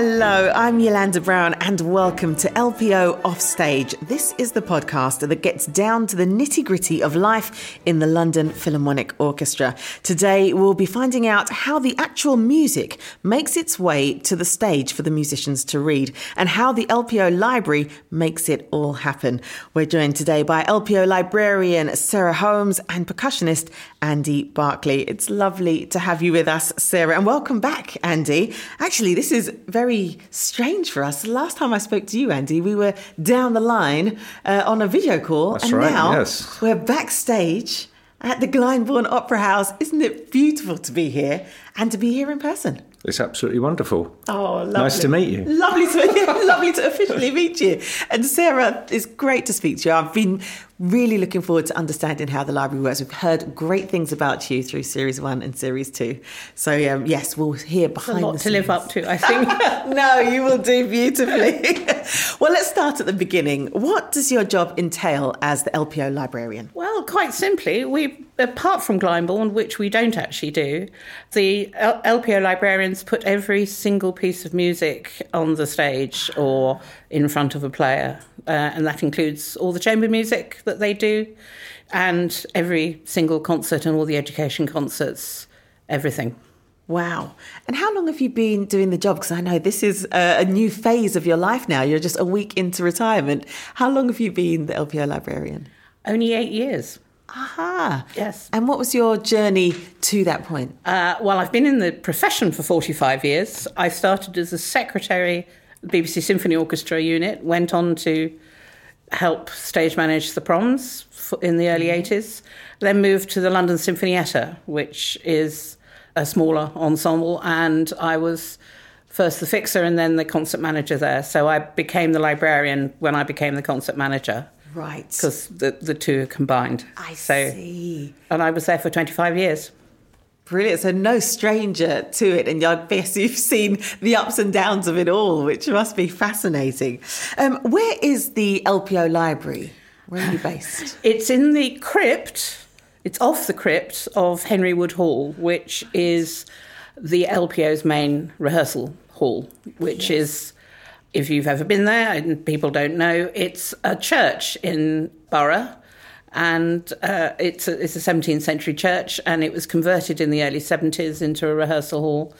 Hello, I'm Yolanda Brown, and welcome to LPO Offstage. This is the podcast that gets down to the nitty gritty of life in the London Philharmonic Orchestra. Today, we'll be finding out how the actual music makes its way to the stage for the musicians to read, and how the LPO library makes it all happen. We're joined today by LPO librarian Sarah Holmes and percussionist Andy Barclay. It's lovely to have you with us, Sarah, and welcome back, Andy. Actually, this is very strange for us. The last time I spoke to you, Andy, we were down the line uh, on a video call, That's and right, now yes. we're backstage at the Glyndebourne Opera House. Isn't it beautiful to be here and to be here in person? It's absolutely wonderful. Oh, lovely. Nice to meet you. Lovely to, lovely to officially meet you. And Sarah, it's great to speak to you. I've been really looking forward to understanding how the library works. We've heard great things about you through Series 1 and Series 2. So, um, yes, we'll hear behind a lot to live up to, I think. no, you will do beautifully. well, let's start at the beginning. What does your job entail as the LPO librarian? well, quite simply, we apart from Glyndebourne, which we don't actually do, the L- LPO librarians put every single piece of music on the stage or in front of a player, uh, and that includes all the chamber music that they do, and every single concert and all the education concerts, everything. Wow. And how long have you been doing the job? Because I know this is a, a new phase of your life now. You're just a week into retirement. How long have you been the LPO librarian? Only eight years. Aha. Yes. And what was your journey to that point? Uh, well, I've been in the profession for 45 years. I started as a secretary the BBC Symphony Orchestra unit, went on to help stage manage the proms in the early mm-hmm. 80s, then moved to the London Sinfonietta, which is a smaller ensemble, and I was first the fixer and then the concert manager there. So I became the librarian when I became the concert manager Right. because the, the two are combined. I so, see. And I was there for 25 years. Brilliant. So no stranger to it. And I guess you've seen the ups and downs of it all, which must be fascinating. Um, where is the LPO library? Where are you based? It's in the crypt. It's off the crypt of Henry Wood Hall, which is the LPO's main rehearsal hall, which is, if you've ever been there and people don't know, it's a church in Borough. And uh, it's, a, it's a 17th century church, and it was converted in the early 70s into a rehearsal hall.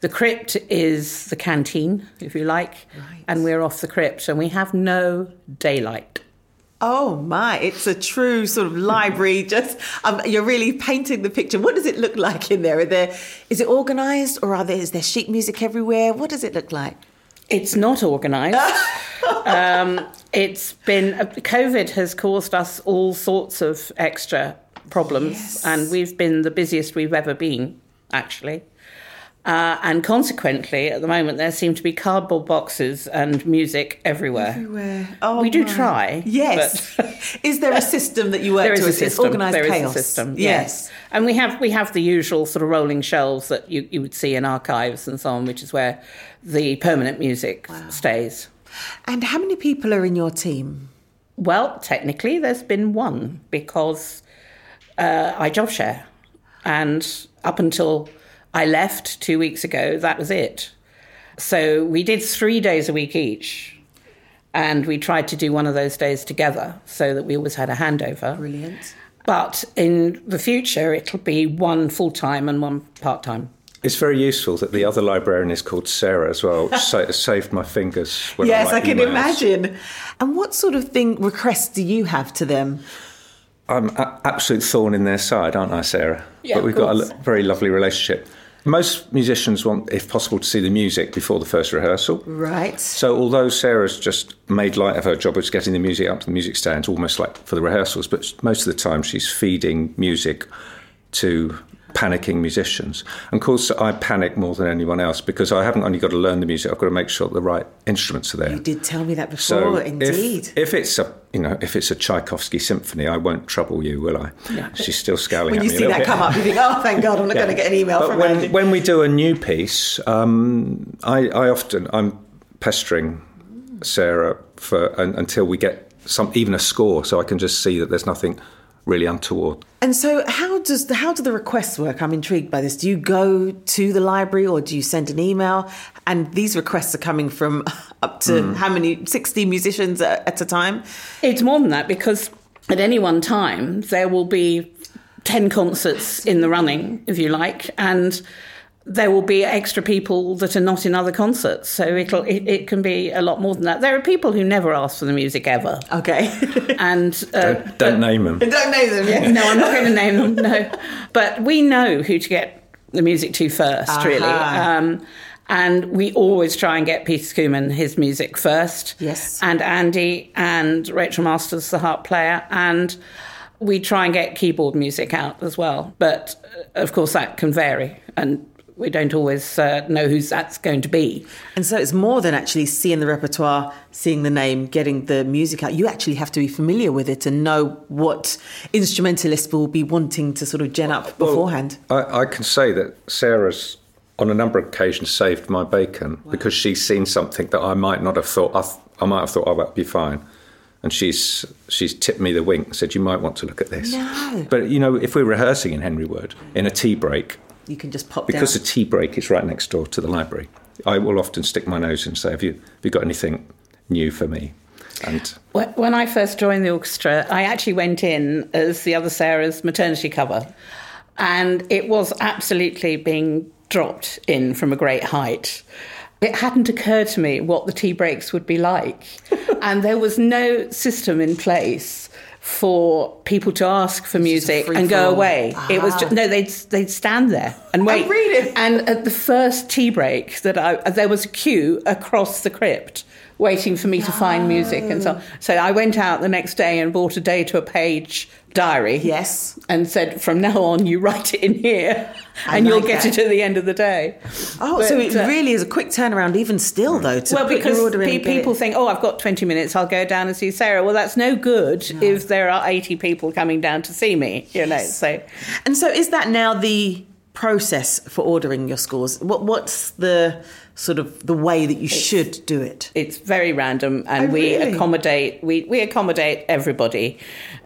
The crypt is the canteen, if you like, Right. and we're off the crypt, and we have no daylight. Oh my, it's a true sort of library. Just um, you're really painting the picture. What does it look like in there? Are there is it organised or are there is there sheet music everywhere? What does it look like? It's not organised. um, it's been COVID has caused us all sorts of extra problems, Yes. and we've been the busiest we've ever been, actually. Uh, and consequently, at the moment, there seem to be cardboard boxes and music everywhere. Everywhere. Oh, We do my. try, Yes. is there a system that you work There is to? a It's system. organised There is chaos. a system. Yes. and we have we have the usual sort of rolling shelves that you, you would see in archives and so on, which is where the permanent music stays. And how many people are in your team? Well, technically, there's been one because uh, I job share, and up until I left two weeks ago, that was it. So we did three days a week each, and we tried to do one of those days together so that we always had a handover. Brilliant. But in the future, it'll be one full time and one part time. It's very useful that the mm. other librarian is called Sarah as well, which sa- saved my fingers. When yes, I, I can emails. imagine. And what sort of thing requests do you have to them? I'm a absolute thorn in their side, aren't I, Sarah? Yeah, but we've got a very lovely relationship. Most musicians want, if possible, to see the music before the first rehearsal. Right. So, although Sarah's just made light of her job of getting the music up to the music stand, almost like for the rehearsals, but most of the time she's feeding music to panicking musicians. And of course, I panic more than anyone else because I haven't only got to learn the music; I've got to make sure the right instruments are there. You did tell me that before, So indeed. if, if it's a you know if it's a Tchaikovsky symphony, I won't trouble you, will I? She's still scowling when at you see that bit. come up, you think, oh, thank God, I'm not going to get an email But from when, Andy. when we do a new piece, um, I, I often I'm pestering Sarah for un, until we get some even a score, so I can just see that there's nothing really untoward. And so, how does the, how do the requests work? I'm intrigued by this. Do you go to the library or do you send an email? And these requests are coming from up to mm. how many? 60 musicians at, at a time? It's more than that because at any one time there will be 10 concerts in the running, if you like, and there will be extra people that are not in other concerts. So it'll it, it, can be a lot more than that. There are people who never ask for the music ever. Okay. and uh, don't, don't name them. Don't name them. Yeah. no, I'm not going to name them. No, but we know who to get the music to 1st uh-huh. really. Um, and we always try and get Peter Schumann his music first. Yes. And Andy and Rachel Masters, the harp player, and we try and get keyboard music out as well. But uh, of course, that can vary, and we don't always uh, know who that's going to be. And so it's more than actually seeing the repertoire, seeing the name, getting the music out. You actually have to be familiar with it and know what instrumentalists will be wanting to sort of gen up well, beforehand. I, I can say that Sarah's on a number of occasions saved my bacon wow. because she's seen something that I might not have thought. I, th- I might have thought, oh, that'd be fine. And she's she's tipped me the wink said, you might want to look at this. No. But, you know, if we're rehearsing in Henry Wood in a tea break, you can just pop because down. the tea break is right next door to the library. I will often stick my nose in and say, have you, have you got anything new for me? And when I first joined the orchestra, I actually went in as the other Sarah's maternity cover. And it was absolutely being dropped in from a great height. It hadn't occurred to me what the tea breaks would be like. and there was no system in place for people to ask for music and go away. Ah. It was just, no, they'd they'd stand there and wait. And at the first tea break, that I there was a queue across the crypt waiting for me to find music and so on. So I went out the next day and bought a day to a page diary. Yes. And said, from now on, you write it in here and you'll get that. it at the end of the day. Oh, but, so it uh, really is a quick turnaround, even still, though, to well, because in. people think, oh, I've got 20 minutes, I'll go down and see Sarah. Well, that's no good no. if there are 80 people coming down to see me, you yes. know. So. And so is that now the process for ordering your scores? What, what's the sort of the way that you it's, should do it? It's very random, and oh, we really? accommodate we we accommodate everybody,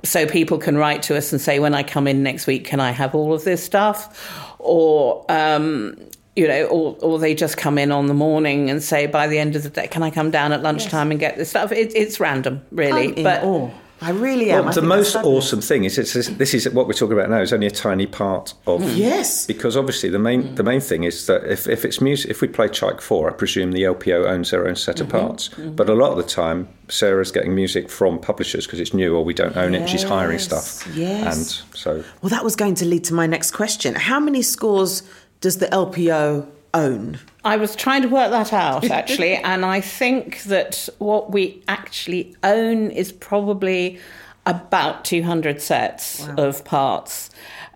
so people can write to us and say, when I come in next week, can I have all of this stuff, or um, you know, or, or they just come in on the morning and say, by the end of the day, can I come down at lunchtime yes. and get this stuff? It, it's random, really. But. I really am. Well, the most awesome thing is it's, this is what we're talking about now is only a tiny part of mm. yes because obviously the main mm. the main thing is that if, if it's music if we play Tchaik four I presume the LPO owns their own set of mm-hmm. parts mm-hmm. but a lot of the time Sarah's getting music from publishers because it's new or we don't own yes. it she's hiring stuff yes and so well that was going to lead to my next question how many scores does the LPO own? I was trying to work that out actually, and I think that what we actually own is probably about 200 sets wow. of parts.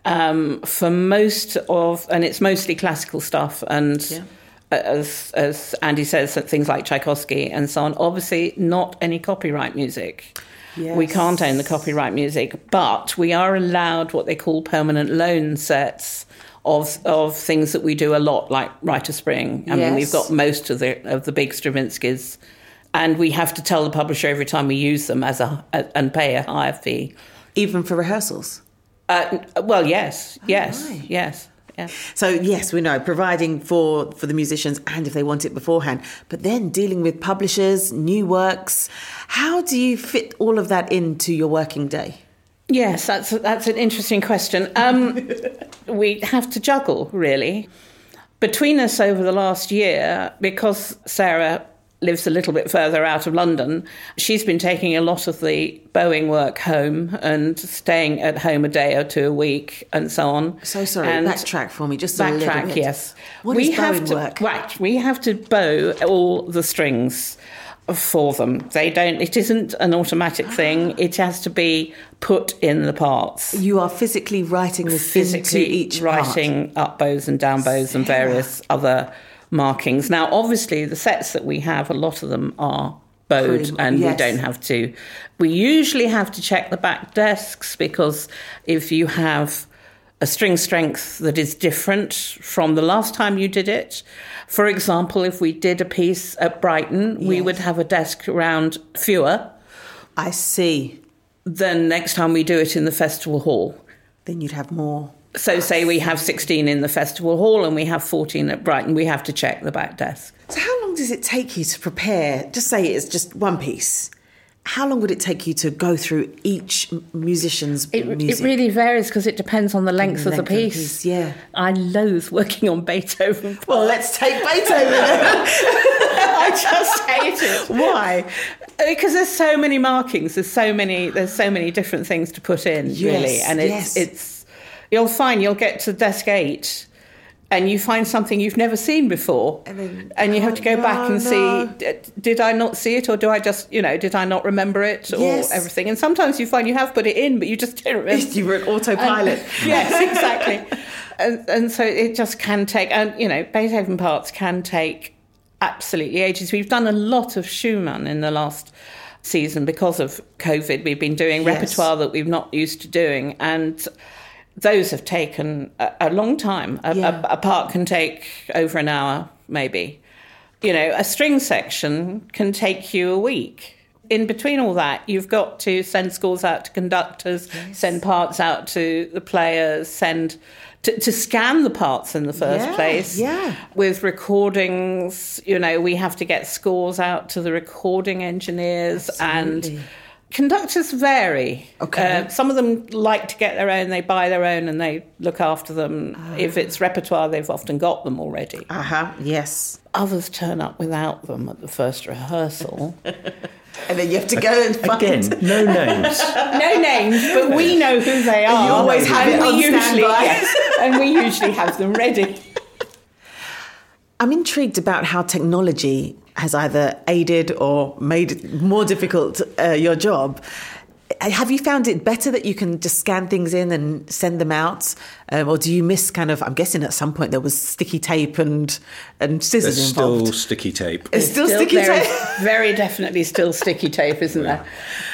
Um, for most of, and it's mostly classical stuff, and yeah. as as Andy says, things like Tchaikovsky and so on. Obviously, not any copyright music. Yes. We can't own the copyright music, but we are allowed what they call permanent loan sets of of things that we do a lot, like Rite of Spring. I yes. mean, we've got most of the of the big Stravinskys, and we have to tell the publisher every time we use them as a, a and pay a higher fee, even for rehearsals. Uh, well, yes, yes, oh, right. yes. Yeah. So yes, we know providing for for the musicians and if they want it beforehand, but then dealing with publishers, new works. How do you fit all of that into your working day? Yes, that's that's an interesting question. Um, we have to juggle really between us over the last year because Sarah lives a little bit further out of London. She's been taking a lot of the bowing work home and staying at home a day or two a week and so on. So sorry, and backtrack for me, just backtrack. Yes, what we have to work? right. We have to bow all the strings for them. They don't. It isn't an automatic thing. It has to be put in the parts. You are physically writing this physically into each writing part. up bows and down bows Sarah. and various other markings. Now, obviously, the sets that we have, a lot of them are bowed, Pretty, and yes. we don't have to. We usually have to check the back desks because if you have a string strength that is different from the last time you did it. For example, if we did a piece at Brighton, yes. we would have a desk around fewer. I see. Then next time we do it in the festival hall. Then you'd have more. So, say we have 16 in the festival hall and we have 14 at Brighton, we have to check the back desk. So, how long does it take you to prepare? Just say it's just one piece. How long would it take you to go through each musician's It, music? it really varies because it depends on the length, the of, length the of the piece. piece, yeah. I loathe working on Beethoven. well, let's take Beethoven. I just hate it. Why? Because there's so many markings, there's so many, there's so many different things to put in, Yes, really, and it's yes. it's you'll find you'll get to desk eight, and you find something you've never seen before, And then, you have to go oh, back and no. see did I not see it, or do I just you know did I not remember it, or Yes. everything, and sometimes you find you have put it in, but you just don't remember. You were an autopilot. yes, exactly. and, and so it just can take, and you know, Beethoven parts can take absolutely ages. We've done a lot of Schumann in the last season because of COVID. We've been doing Yes. repertoire that we've not used to doing, and those have taken a, a long time. A, Yeah. a, a part can take over an hour, maybe. You know, a string section can take you a week. In between all that, you've got to send scores out to conductors, send parts out to the players, send to, to scan the parts in the first Yeah, place. yeah. With recordings, you know, we have to get scores out to the recording engineers Absolutely. and conductors vary. Okay. Uh, some of them like to get their own, they buy their own and they look after them. Ah. If it's repertoire, they've often got them already. Uh huh. Yes. Others turn up without them at the first rehearsal. And then you have to go and find. Again, no names. no names, but we know who they are. you always have and it we on usually, standby. yes, and we usually have them ready. I'm intrigued about how technology has either aided or made it more difficult uh, your job. Have you found it better that you can just scan things in and send them out, um, or do you miss kind of? I'm guessing at some point there was sticky tape and and scissors There's involved. still sticky tape. It's still, sticky tape. very definitely still sticky tape, isn't there?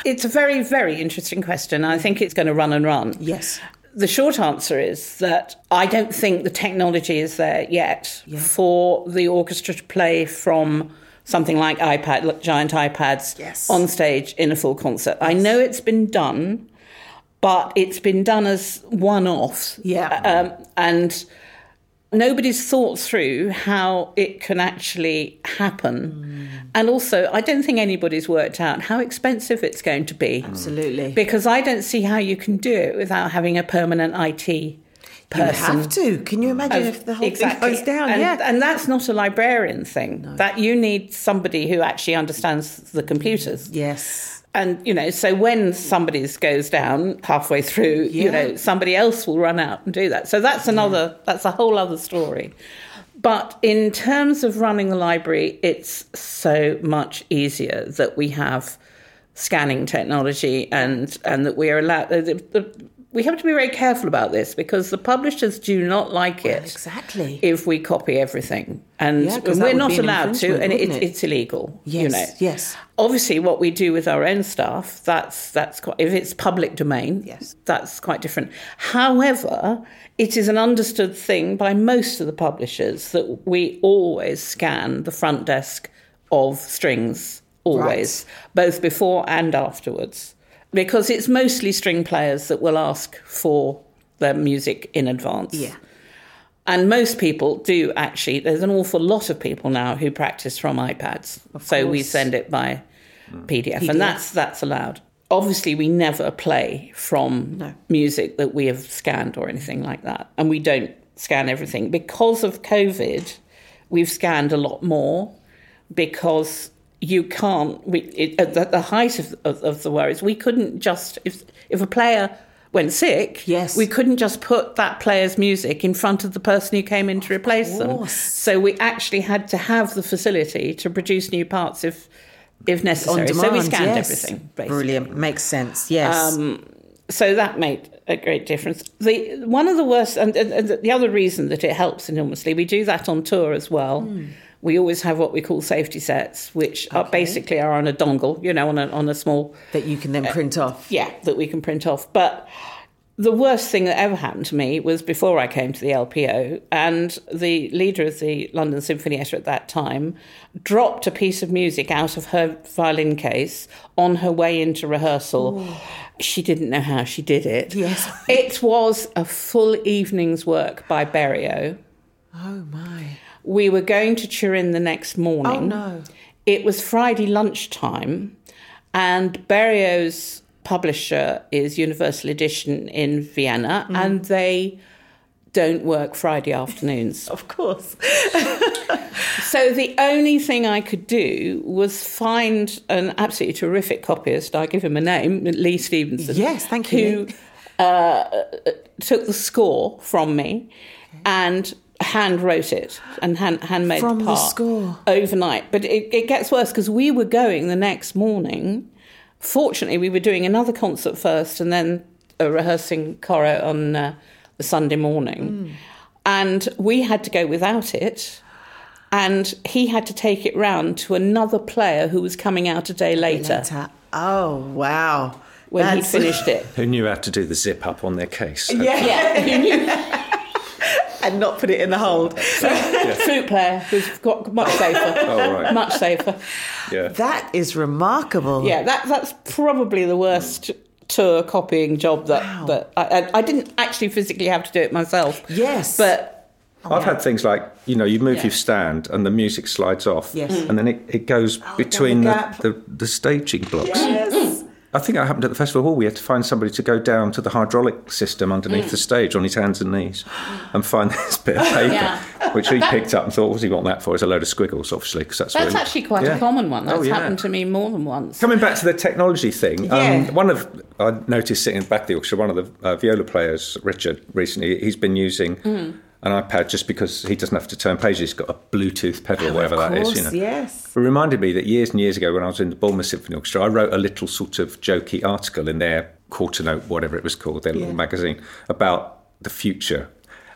It's a very, very interesting question. I think it's going to run and run. Yes. The short answer is that I don't think the technology is there yet Yeah. for the orchestra to play from something like iPad, like giant iPads Yes. on stage in a full concert. I know it's been done, but it's been done as one off. Yeah. Um, and nobody's thought through how it can actually happen. Mm. And also, I don't think anybody's worked out how expensive it's going to be. Absolutely. Because I don't see how you can do it without having a permanent IT person. You have to. Can you imagine if the whole Exactly. thing goes down? And, yeah. and that's not a librarian thing. That you need somebody who actually understands the computers. yes. And you know, so when somebody goes down halfway through, Yeah. you know, somebody else will run out and do that. So that's another that's a whole other story. But in terms of running the library, it's so much easier that we have scanning technology and and that we are allowed. The, the, we have to be very careful about this because the publishers do not like it exactly. if we copy everything, and, Yeah, 'cause and that we're not allowed to, and it, it? it's illegal. Yes, you know. yes. Obviously, what we do with our own stuff, that's that's quite, if it's public domain, Yes. that's quite different. However, it is an understood thing by most of the publishers that we always scan the front desk of strings, always, both before and afterwards, because it's mostly string players that will ask for their music in advance. Yeah. And most people do actually. There's an awful lot of people now who practice from iPads. so we send it by mm. PDF, PDF. and that's that's allowed. Obviously, we never play from No. music that we have scanned or anything like that, and we don't scan everything because of COVID. We've scanned a lot more because you can't. We, it, at the, the height of, of, of the worries, we couldn't just if if a player went sick, Yes. we couldn't just put that player's music in front of the person who came in to replace them. So we actually had to have the facility to produce new parts if if On necessary. demand. so we scanned yes. everything. Basically. Brilliant. Makes sense. Yes. Um, so that made a great difference. The one of the worst, and, and, and the other reason that it helps enormously, we do that on tour as well. Hmm. We always have what we call safety sets, which are basically are on a dongle, you know, on a on a small that you can then uh, print off. yeah, that we can print off. But the worst thing that ever happened to me was before I came to the LPO, and the leader of the London Sinfonietta at that time dropped a piece of music out of her violin case on her way into rehearsal. Ooh. She didn't know how she did it. Yes. it was a full evening's work by Berio. Oh, my. We were going to Turin the next morning. Oh, no. It was Friday lunchtime, and Berio's publisher is Universal Edition in Vienna, mm. and they don't work Friday afternoons. of course. so the only thing I could do was find an absolutely terrific copyist. I give him a name, Lee Stevenson. Yes, thank you. Who uh, took the score from me and hand wrote it and hand handmade from the part the score overnight. But it, it gets worse because we were going the next morning. Fortunately, we were doing another concert first and then a rehearsing Coro on uh, the Sunday morning, mm. and we had to go without it. And he had to take it round to another player who was coming out a day later. later. Oh wow! When he finished it, who knew how to do the zip up on their case? Yeah, yeah. Who knew? and not put it in the hold. yeah. Flute player who's got much safer. Oh, right. Much safer. Yeah. That is remarkable. Yeah, that, that's probably the worst tour copying job that, wow. that I, I, didn't actually physically have to do it myself. Yes. But I've had things like, you know, you move yeah. your stand and the music slides off. Yes. And then it, it goes oh, between the, the, the, staging blocks. Yes. I think it happened at the festival hall. We had to find somebody to go down to the hydraulic system underneath mm. the stage on his hands and knees and find this bit of paper, yeah. which he picked up and thought, "What does he want that for?" It's a load of squiggles, obviously, because that's that's actually quite yeah. a common one. That's oh, yeah. happened to me more than once. Coming back to the technology thing, um, one of I noticed sitting back the orchestra, one of the uh, viola players, Richard, recently, he's been using. Mm an iPad just because he doesn't have to turn pages. He's got a Bluetooth pedal, oh, whatever that is. You know. Yes. It reminded me that years and years ago when I was in the Bournemouth Symphony Orchestra, I wrote a little sort of jokey article in their quarter note, whatever it was called, their yeah. little magazine, about the future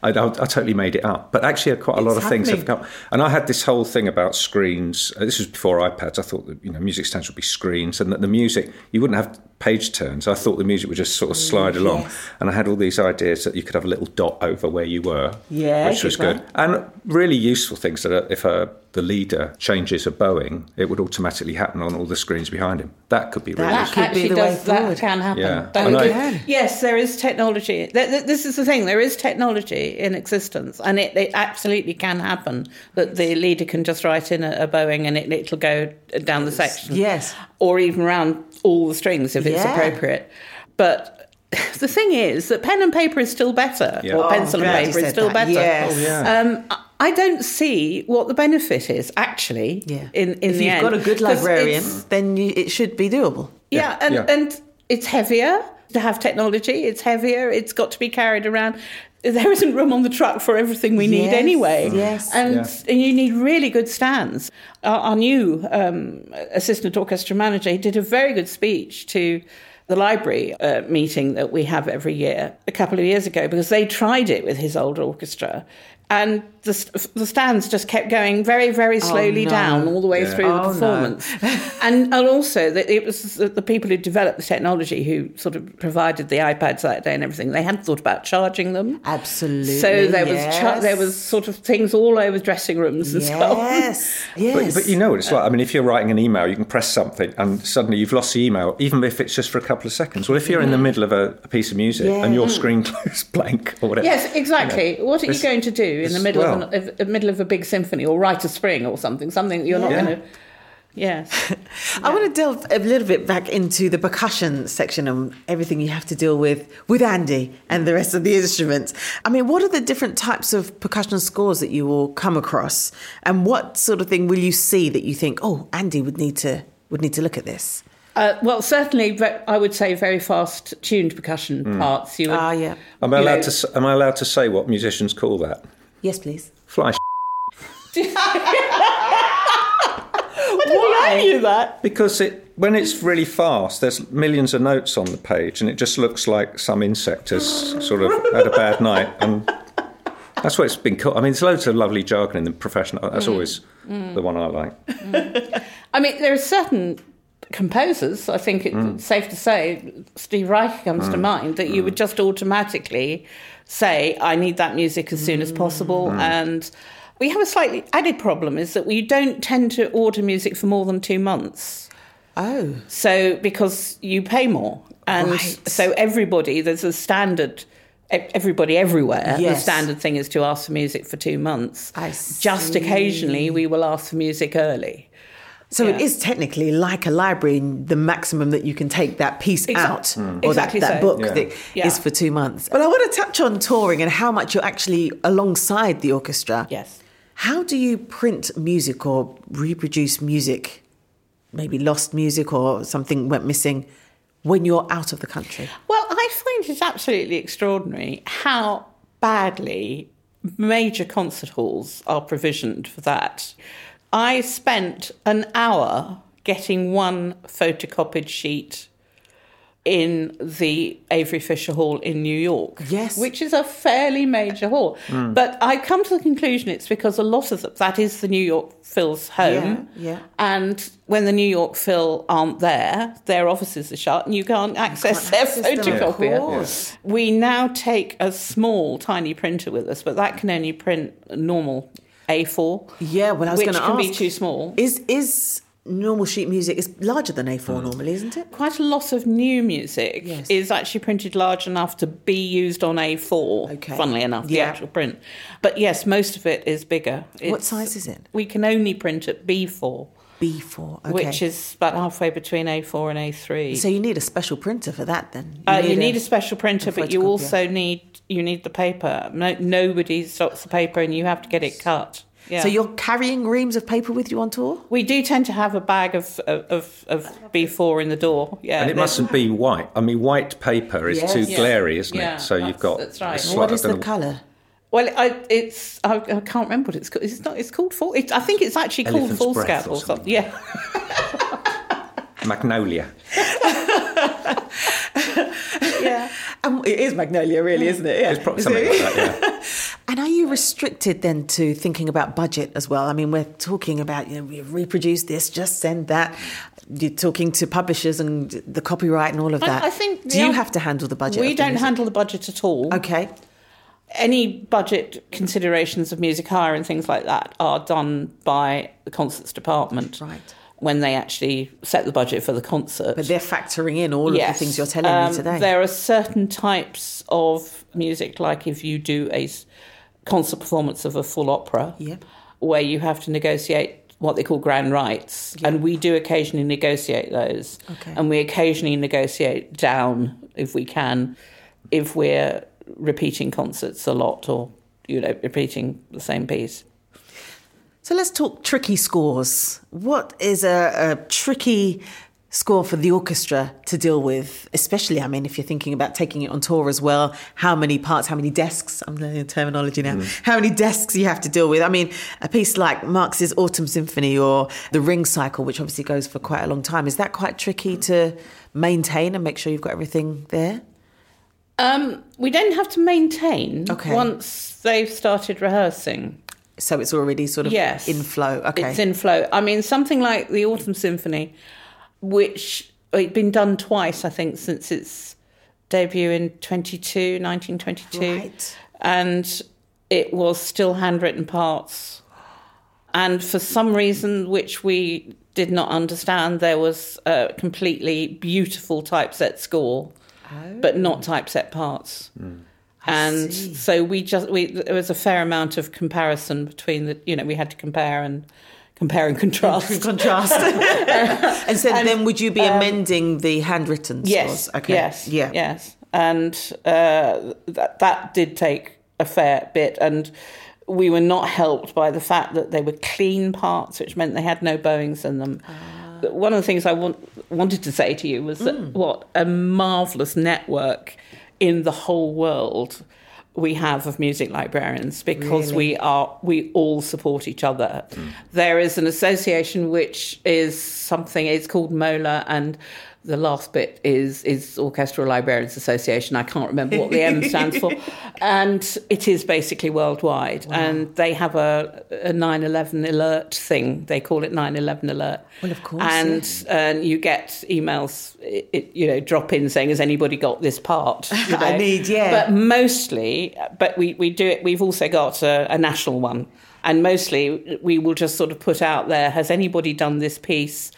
I, I, I, totally made it up. But actually, quite a lot of happening. things have come. And I had this whole thing about screens. Uh, this was before iPads. I thought that you know music stands would be screens, and that the music you wouldn't have page turns. I thought the music would just sort of slide mm, along. Yes. And I had all these ideas that you could have a little dot over where you were, yeah, which was good, and really useful things that if a the leader changes a bowing, it would automatically happen on all the screens behind him. That could be really that could be the does, way forward. That can happen. Yeah. That yes, there is technology. This is the thing. There is technology in existence, and it, it absolutely can happen that the leader can just write in a, a bowing and it, it'll go down the section. Yes, or even around all the strings if it's yeah. appropriate. But the thing is that pen and paper is still better, yeah. or oh, pencil and paper is still that. better. Yes. Oh, yeah. um, I don't see what the benefit is actually. Yeah. In in if the you've end. got a good librarian, then you, it should be doable. Yeah, yeah. and yeah. and it's heavier to have technology. It's heavier. It's got to be carried around. There isn't room on the truck for everything we need yes, anyway. Yes, and, yeah. and you need really good stands. Our, our new um, assistant orchestra manager he did a very good speech to the library uh, meeting that we have every year a couple of years ago because they tried it with his old orchestra and the, the stands just kept going very, very oh, slowly oh, no. down all the way yeah. through oh, the performance. No. and, and also, that it was the people who developed the technology who sort of provided the iPads that day and everything. They hadn't thought about charging them. Absolutely. So there yes. was char- there was sort of things all over dressing rooms and yes. so on. Yes, yes. But, but, you know what it's like. I mean, if you're writing an email, you can press something and suddenly you've lost the email, even if it's just for a couple of seconds. Well, if you're in the middle of a, a piece of music yeah. and your screen goes blank or whatever. Yes, exactly. You know, what are you going to do in the middle well, of, an, of, middle of a big symphony or Rite of Spring or something, something you're not yeah. going to. Yes. I want to delve a little bit back into the percussion section and everything you have to deal with with Andy and the rest of the instruments. I mean, what are the different types of percussion scores that you will come across, and what sort of thing will you see that you think, oh, Andy would need to would need to look at this? Uh, well, certainly, I would say very fast tuned percussion mm. parts. You ah, yeah. Am I allowed know, to? Am I allowed to say what musicians call that? Yes, please. Fly. Why you that? Because it, when it's really fast, there's millions of notes on the page, and it just looks like some insect has sort of had a bad night, and that's what it's been called. I mean, there's loads of lovely jargon in the professional. That's mm. always mm. the one I like. Mm. I mean, there are certain composers, I think it's safe to say, Steve Reich comes to mind, that you would just automatically say, I need that music as soon as possible. Mm. And we have a slightly added problem is that we don't tend to order music for more than two months. Oh, So, because you pay more. And Right. so, everybody, there's a standard, everybody everywhere, the standard thing is to ask for music for two months. I Just see. occasionally, we will ask for music early. So it Yeah. is technically like a library. The maximum that you can take that piece Exact- out, Mm. or Exactly that, that so. book Yeah. that Yeah. is for two months. But I want to touch on touring and how much you're actually alongside the orchestra. Yes. How do you print music or reproduce music, maybe lost music or something went missing, when you're out of the country? Well, I find it absolutely extraordinary how badly major concert halls are provisioned for that. I spent an hour getting one photocopied sheet in the Avery Fisher Hall in New York. Yes. Which is a fairly major hall. Mm. But I come to the conclusion it's because a lot of them, that is the New York Phil's home. Yeah, yeah. And when the New York Phil aren't there, their offices are shut and you can't access their access them, of photocopier. course. We now take a small, tiny printer with us, but that can only print normal A4. Yeah, well, I was going to can ask. be too small. Is is normal sheet music is larger than A4 mm. normally, isn't it? Quite a lot of new music Yes. is actually printed large enough to be used on A4. Okay. Funnily enough, the Yeah. actual print. But yes, most of it is bigger. What It's- size is it? We can only print at B4, B4. Okay. which is about halfway between A4 and A3. so you need a special printer for that then. Uh, you need a special printer, a but you also need you need the paper. No, nobody stocks the paper, and you have to get it cut. Yeah. So you're carrying reams of paper with you on tour? we do tend to have a bag of of, of B4 in the door. Yeah, And it mustn't be white. I mean, white paper is Yes. too Yeah. glary, isn't Yeah, it? So you've got. that's right. a Well, slight- what I is don't the colour? Well, I, it's I, I can't remember what it's called. It's not. It's called full. It, I think it's actually called Elephant's breath foolscap or or something. Yeah. Magnolia. yeah. Um, it is Magnolia, really, isn't it? Yeah. It's probably something like that, yeah. And are you restricted then to thinking about budget as well? I mean, we're talking about, you know, we reproduce this, just send that. You're talking to publishers and the copyright and all of that. I think Do the you have to handle the budget? We don't handle the budget at all. Okay. Any budget considerations of music hire and things like that are done by the concerts department. Right. When they actually set the budget for the concert. But they're factoring in all of the things you're telling Um, me today. There are certain types of music, like if you do a concert performance of a full opera, Yeah. where you have to negotiate what they call grand rights, and we do occasionally negotiate those, Okay. and we occasionally negotiate down if we can, if we're repeating concerts a lot or you know repeating the same piece. So let's talk tricky scores. What is a, a tricky score for the orchestra to deal with? Especially, I mean, if you're thinking about taking it on tour as well, how many parts, how many desks? I'm learning terminology now. Mm. How many desks you have to deal with? I mean, a piece like Marx's Autumn Symphony or the Ring Cycle, which obviously goes for quite a long time, is that quite tricky to maintain and make sure you've got everything there? Um, we don't have to maintain Okay. once they've started rehearsing. So it's already sort of Yes. in flow. Okay. It's in flow. I mean, something like the Autumn Symphony, which it's been done twice, I think, since its debut in 22, 1922. Right. And it was still handwritten parts. And for some reason, which we did not understand, there was a completely beautiful typeset score, but not typeset parts. And see. so we just we there was a fair amount of comparison between the you know we had to compare and compare and contrast. contrast. and so then would you be amending the handwritten yes, scores? Okay. yes, Yeah. yes, and uh, that that did take a fair bit, and we were not helped by the fact that they were clean parts, which meant they had no bowings in them. Ah. One of the things I want, wanted to say to you was that Mm. what a marvelous network in the whole world we have of music librarians because Really? we are we all support each other. There is an association which is something it's called MOLA and the last bit is is Orchestral Librarians Association. I can't remember what the M stands for, and it is basically worldwide. Wow. And they have a, a 9/11 alert thing. They call it 9/11 alert. Well, of course. And yes. and you get emails, it, you know, drop in saying, "Has anybody got this part?" You know? I need, yeah. But mostly, but we we do it. We've also got a, a national one. And mostly, we will just sort of put out there: Has anybody done this piece?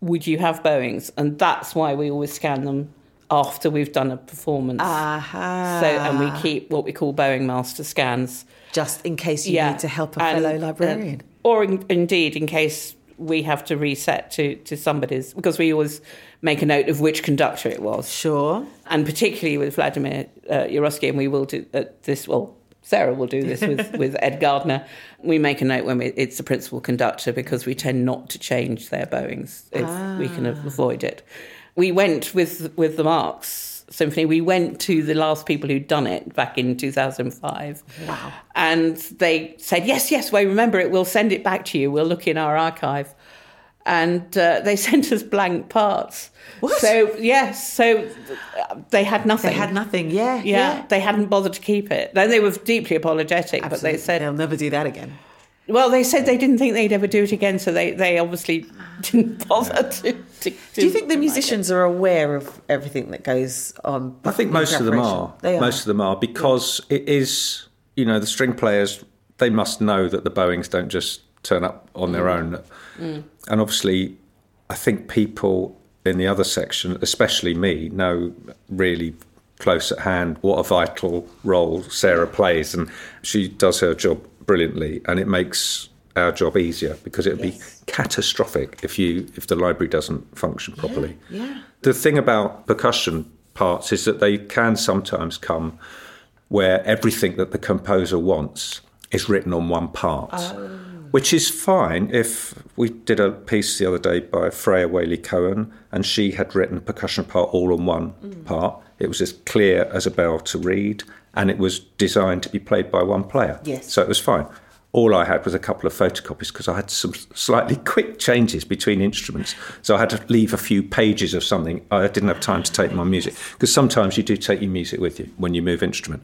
Would you have bowings? And that's why we always scan them after we've done a performance. Uh-huh. So, and we keep what we call bowing master scans. Just in case you yeah. need to help a and, fellow librarian. or in, indeed, in case we have to reset to, to somebody's, because we always make a note of which conductor it was. Sure. And particularly with Vladimir uh, and we will do uh, this, well, Sarah will do this with, with Ed Gardner. We make a note when we, it's the principal conductor because we tend not to change their bowings if ah. we can ah. avoid it. We went with with the Marx Symphony. We went to the last people who'd done it back in 2005. Wow! And they said, "Yes, yes, we remember it. We'll send it back to you. We'll look in our archive." And uh, they sent us blank parts. What? So yes, so they had nothing. They had nothing. Yeah, yeah, yeah. They hadn't bothered to keep it. Then they were deeply apologetic, Absolutely. but they said they'll never do that again. Well, they said they didn't think they'd ever do it again, so they, they obviously didn't bother to, to, Do you think the musicians are aware of everything that goes on? I think most of them are. They are. Most of them are because yeah. it is, you know, the string players, they must know that the bowings don't just turn up on mm. their own. Mm. And obviously, I think people in the other section, especially me, know really close at hand what a vital role Sarah plays, and she does her job brilliantly, and it makes our job easier because it would yes. be catastrophic if you if the library doesn't function properly. Yeah, yeah. The thing about percussion parts is that they can sometimes come where everything that the composer wants is written on one part. Oh which is fine if we did a piece the other day by Freya Waley-Cohen and she had written percussion part all on one mm. part. It was as clear as a bell to read and it was designed to be played by one player. Yes. So it was fine. All I had was a couple of photocopies because I had some slightly quick changes between instruments. So I had to leave a few pages of something. I didn't have time to take my music because sometimes you do take your music with you when you move instrument.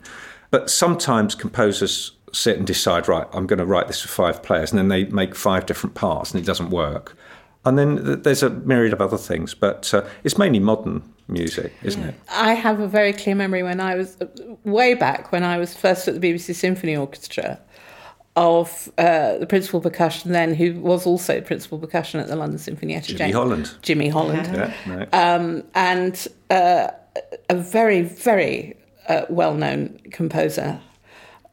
But sometimes composers sit and decide, right, I'm going to write this for five players, and then they make five different parts, and it doesn't work. And then there's a myriad of other things, but uh, it's mainly modern music, isn't it? I have a very clear memory when I was way back when I was first at the BBC Symphony Orchestra of uh, the principal percussion then, who was also principal percussion at the London Sinfonietta. Jimmy James, Holland. Jimmy Holland. Yeah, no. um, and uh, a very, very uh, well-known composer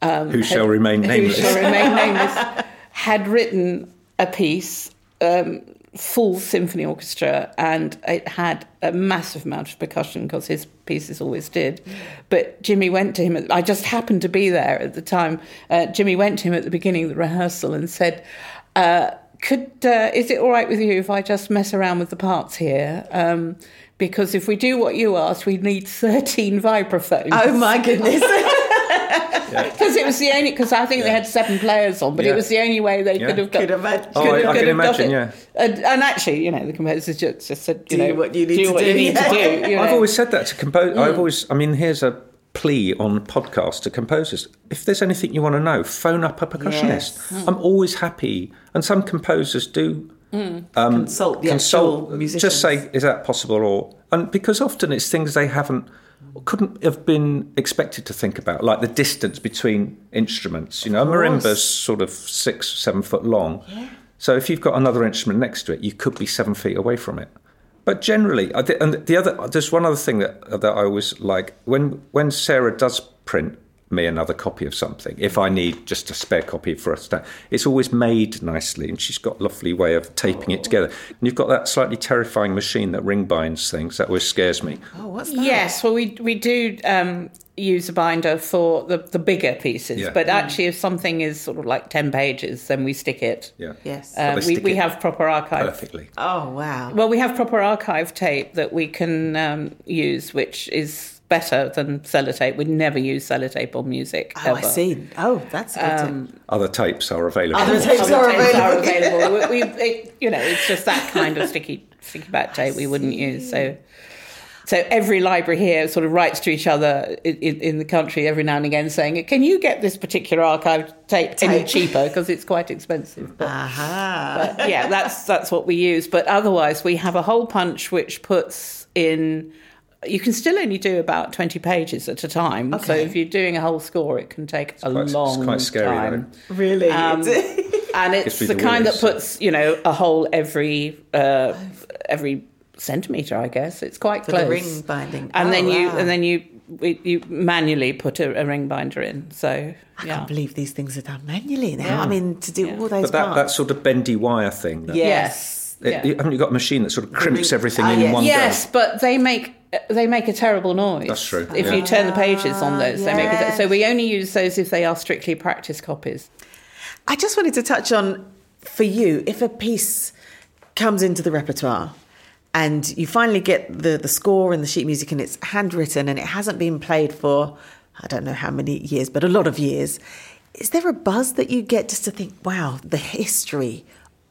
um, who shall remain nameless, who shall remain nameless, had written a piece, um, full symphony orchestra, and it had a massive amount of percussion because his pieces always did. But Jimmy went to him. At, I just happened to be there at the time. Uh, Jimmy went to him at the beginning of the rehearsal and said. Uh, could uh, is it all right with you if I just mess around with the parts here? Um, because if we do what you asked, we need thirteen vibraphones. Oh my goodness! Because it was the only, because I think yeah. they had seven players on, but yeah. it was the only way they could have got. Could imagine. Oh, I, I can imagine, yeah. And, and, actually, you know, the composers just, just said, you do know, what you need, do to, do. You to do. You know? I've always said that to compose. Mm. I've always, I mean, here's a plea on podcast to composers. If there's anything you want to know, phone up a percussionist. Yes. Mm. I'm always happy. And some composers do Mm. Um, consult the consult, musicians. Just say, is that possible? Or and because often it's things they haven't couldn't have been expected to think about, like the distance between instruments. You know, a marimba's sort of six, seven foot long. Yeah. So if you've got another instrument next to it, you could be seven feet away from it. But generally, and the other, there's one other thing that that I always like when when Sarah does print me another copy of something if I need just a spare copy for a stand. It's always made nicely, and she's got a lovely way of taping it together. And you've got that slightly terrifying machine that ring binds things. That always scares me. Oh, what's that? Yes, well, we we do. Um, use a binder for the, the bigger pieces yeah. but mm. actually if something is sort of like 10 pages then we stick it yeah yes uh, we, we have proper archive perfectly oh wow well we have proper archive tape that we can um, use which is better than sellotape. We'd never use sellotape on music. Oh, I ever. see. Oh, that's a good tip. Um, other tapes are available. Other tapes Other are tapes are available. available. we, we, it, you know, it's just that kind of sticky sticky back tape we wouldn't use. So, so every library here sort of writes to each other in, in, in the country every now and again, saying, "Can you get this particular archive tape, any cheaper? Because it's quite expensive." But, Aha. Uh-huh. but yeah, that's that's what we use. But otherwise, we have a whole punch which puts in. You can still only do about twenty pages at a time. So if you're doing a whole score, it can take a quite- it's long quite scary, time. really? Um, and it's the the kind that willies. puts you know a hole every uh, every centimeter, I guess. It's quite For close. the ring binding. and Oh, then you wow. and then you we- you manually put a, a ring binder in. So I yeah, can't believe these things are done manually now. Yeah. I mean, to do Yeah. all those but that, parts. that sort of bendy wire thing. That, yes, it- yeah. you- haven't you got a machine that sort of crimps ring- everything in yes. one yes, go? but they make they make a terrible noise. That's true, If yeah. you turn the pages on ah, those, they make a, so we only use those if they are strictly practice copies. I just wanted to touch on for you if a piece comes into the repertoire and you finally get the, the score and the sheet music and it's handwritten and it hasn't been played for I don't know how many years, but a lot of years. Is there a buzz that you get just to think, wow, the history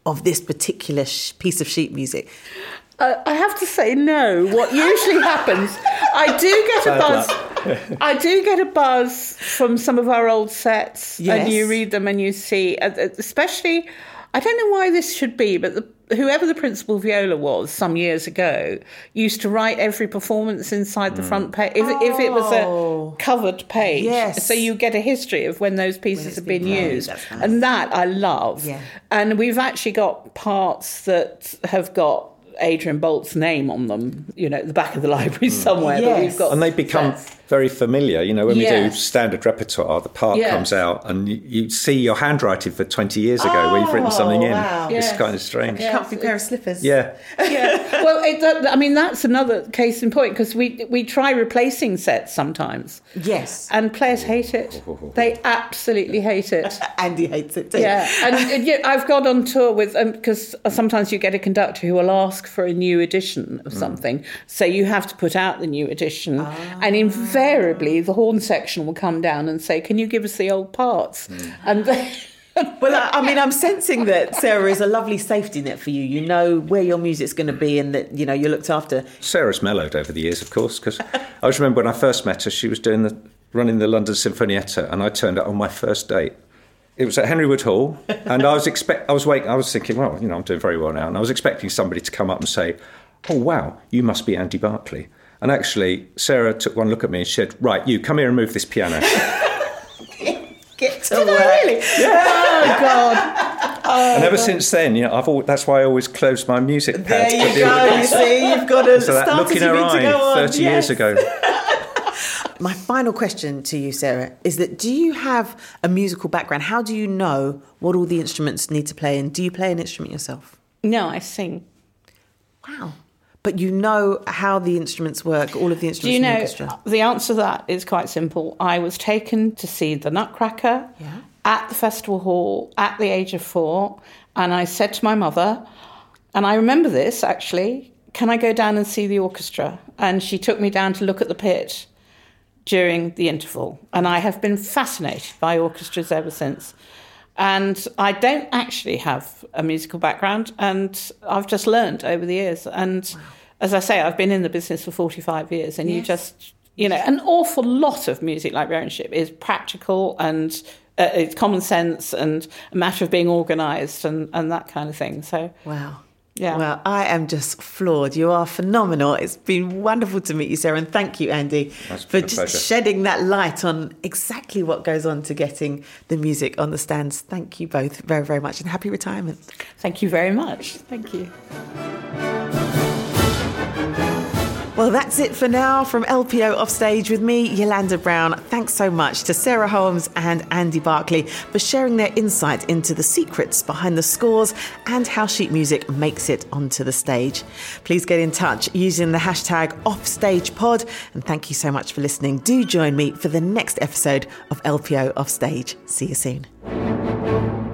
of this particular sh- piece of sheet music? Uh, I have to say no. What usually happens, I do get a buzz. I do get a buzz from some of our old sets, Yes. and you read them and you see, uh, uh, especially. I don't know why this should be, but the, whoever the principal viola was some years ago used to write every performance inside the front page. If, if it was Oh. a covered page, Yes. so you get a history of when those pieces it's have been been used, nice. and that I love. Yeah. And we've actually got parts that have got Adrian Boult's name on them, you know, at the back of the library hmm. somewhere. But Yes. we've got And they become sets. very familiar. You know, when we do standard repertoire, the part Yes. comes out and you, you see your handwriting for 20 years ago where you've written something oh, in. Oh, wow. It's Yes. kind of strange. Yeah. Comfy pair of slippers. Yeah. yeah. Well, it, I mean, that's another case in point because we we try replacing sets sometimes, Yes. and players hate it. They absolutely hate it. Andy hates it too. Yeah, and, and yeah, I've gone on tour with um, because sometimes you get a conductor who will ask for a new edition of mm. something, so you have to put out the new edition, ah. and invariably the horn section will come down and say, "Can you give us the old parts?" Mm. And they, Well, I, I mean, I'm sensing that Sarah is a lovely safety net for you. You know where your music's going to be, and that you know you're looked after. Sarah's mellowed over the years, of course, because I always remember when I first met her, she was doing the running the London Sinfonietta, and I turned up on my first date. It was at Henry Wood Hall, and I was expect I was waiting. I was thinking, well, you know, I'm doing very well now, and I was expecting somebody to come up and say, "Oh, wow, you must be Andy Barclay." And actually, Sarah took one look at me and said, "Right, you come here and move this piano." Get to Did work. I really? Oh God! and oh, ever since then, you know, I've always, that's why I always close my music There pads. to you go. You see, you've got to So that start look in her mean to eye go on. 30 Yes. years ago. My final question to you, Sarah, is that do you have a musical background? How do you know what all the instruments need to play, and do you play an instrument yourself? No, I sing. Wow. But you know how the instruments work, all of the Do instruments you in the orchestra. the answer to that is quite simple. I was taken to see the Nutcracker Yeah. at the festival hall at the age of four, and I said to my mother, and I remember this actually. Can I go down and see the orchestra? And she took me down to look at the pit during the interval, and I have been fascinated by orchestras ever since. And I don't actually have a musical background, and I've just learned over the years. And as I say, I've been in the business for 45 years, and you just, you know, an awful lot of music librarianship is practical and uh, it's common sense and a matter of being organised and, and that kind of thing. So, Wow. Yeah. Well, I am just floored. You are phenomenal. It's been wonderful to meet you, Sarah, and thank you, Andy, That's for just pleasure. shedding that light on exactly what goes on to getting the music on the stands. Thank you both very, very much, and happy retirement. thank you very much. Thank you. Well, that's it for now from LPO Offstage with me, Yolanda Brown. Thanks so much to Sarah Holmes and Andy Barclay for sharing their insight into the secrets behind the scores and how sheet music makes it onto the stage. Please get in touch using the hashtag OffStagePod. And thank you so much for listening. Do join me for the next episode of LPO Offstage. See you soon.